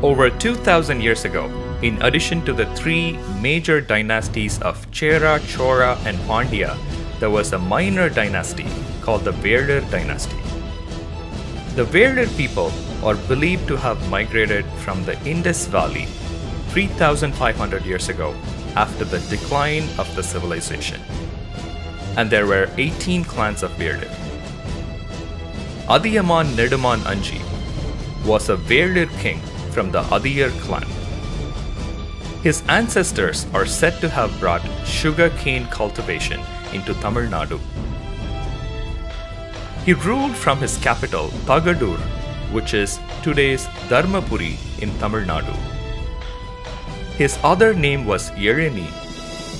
Over 2000 years ago, in addition to the three major dynasties of Chera, Chola, and Pandya, there was a minor dynasty called the Velar dynasty. The Velar people are believed to have migrated from the Indus Valley 3500 years ago after the decline of the civilization. And there were 18 clans of Velar. Adiyaman Neduman Anji was a Velar king from the Adiyar clan. His ancestors are said to have brought sugar cane cultivation into Tamil Nadu. He ruled from his capital, Tagadur, which is today's Dharmapuri in Tamil Nadu. His other name was Yereni,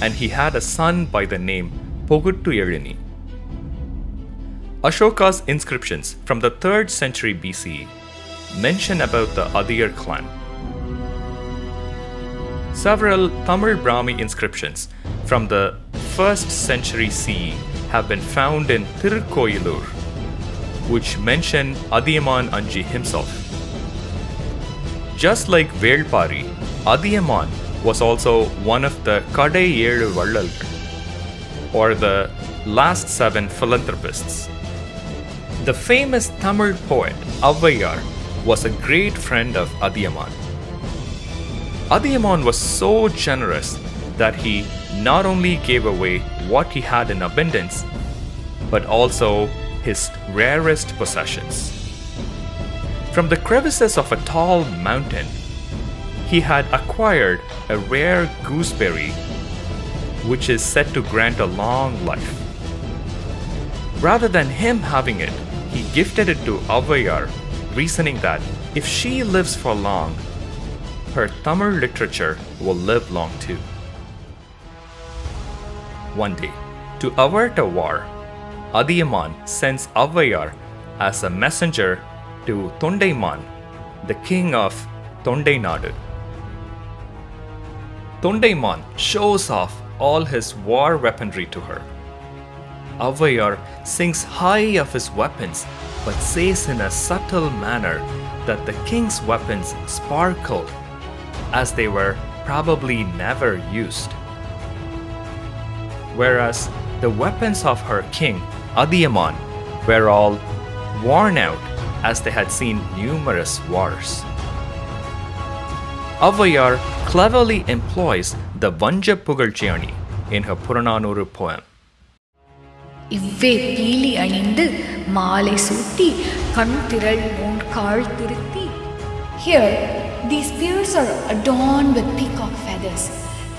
and he had a son by the name Poguttu Yereni. Ashoka's inscriptions from the 3rd century BCE mention about the Adiyar clan. Several Tamil Brahmi inscriptions from the 1st century CE have been found in Tirukkoyilur, which mention Adiyaman Anji himself. Just like Velpari, Adiyaman was also one of the Kadai Elu Vallalgal, or the last seven philanthropists. The famous Tamil poet Avvaiyar was a great friend of Adiyaman. Adiyaman was so generous that he not only gave away what he had in abundance, but also his rarest possessions. From the crevices of a tall mountain, he had acquired a rare gooseberry which is said to grant a long life. Rather than him having it, he gifted it to Avvaiyar, reasoning that if she lives for long, her Tamil literature will live long too. One day, to avert a war, Adiyaman sends Avvaiyar as a messenger to Tondaiman, the king of Tondai Nadu. Tondaiman shows off all his war weaponry to her. Avvaiyar sings high of his weapons but says in a subtle manner that the king's weapons sparkled as they were probably never used. Whereas the weapons of her king, Adiyaman, were all worn out as they had seen numerous wars. Avvaiyar cleverly employs the Vanja Pugalchiyani in her Purananuru poem. இவ்வே பீலி அணிந்து மாலை சூட்டி கண் திரள் Moon கால் திருத்தி Here, these spears are adorned with peacock feathers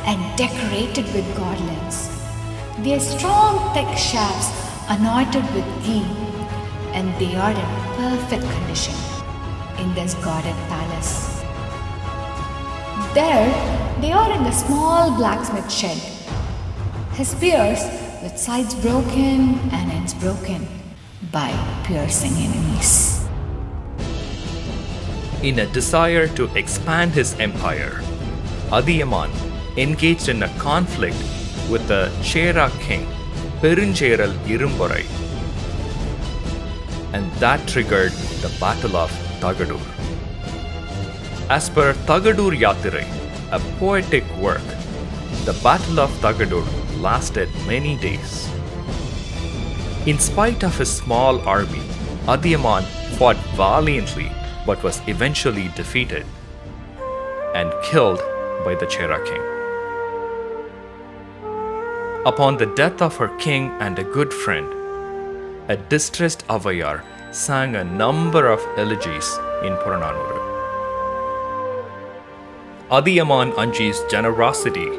and decorated with garlands. Their strong, thick shafts anointed with ghee, and they are in perfect condition in this guarded palace. There, they are in the small blacksmith shed. His spears with sides broken and ends broken by piercing enemies. In a desire to expand his empire, Adiyaman engaged in a conflict with the Chera king, Peruncheral Irumborai. And that triggered the Battle of Tagadur. As per Tagadur Yatirai, a poetic work, the Battle of Tagadur lasted many days. In spite of his small army, Adiyaman fought valiantly but was eventually defeated and killed by the Chera king. Upon the death of her king and a good friend, a distressed Avvaiyar sang a number of elegies in Purananuru. Adiyaman Anji's generosity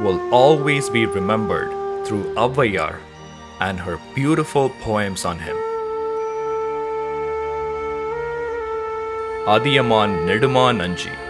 will always be remembered through Avvaiyar and her beautiful poems on him. Adiyaman Neduman Anji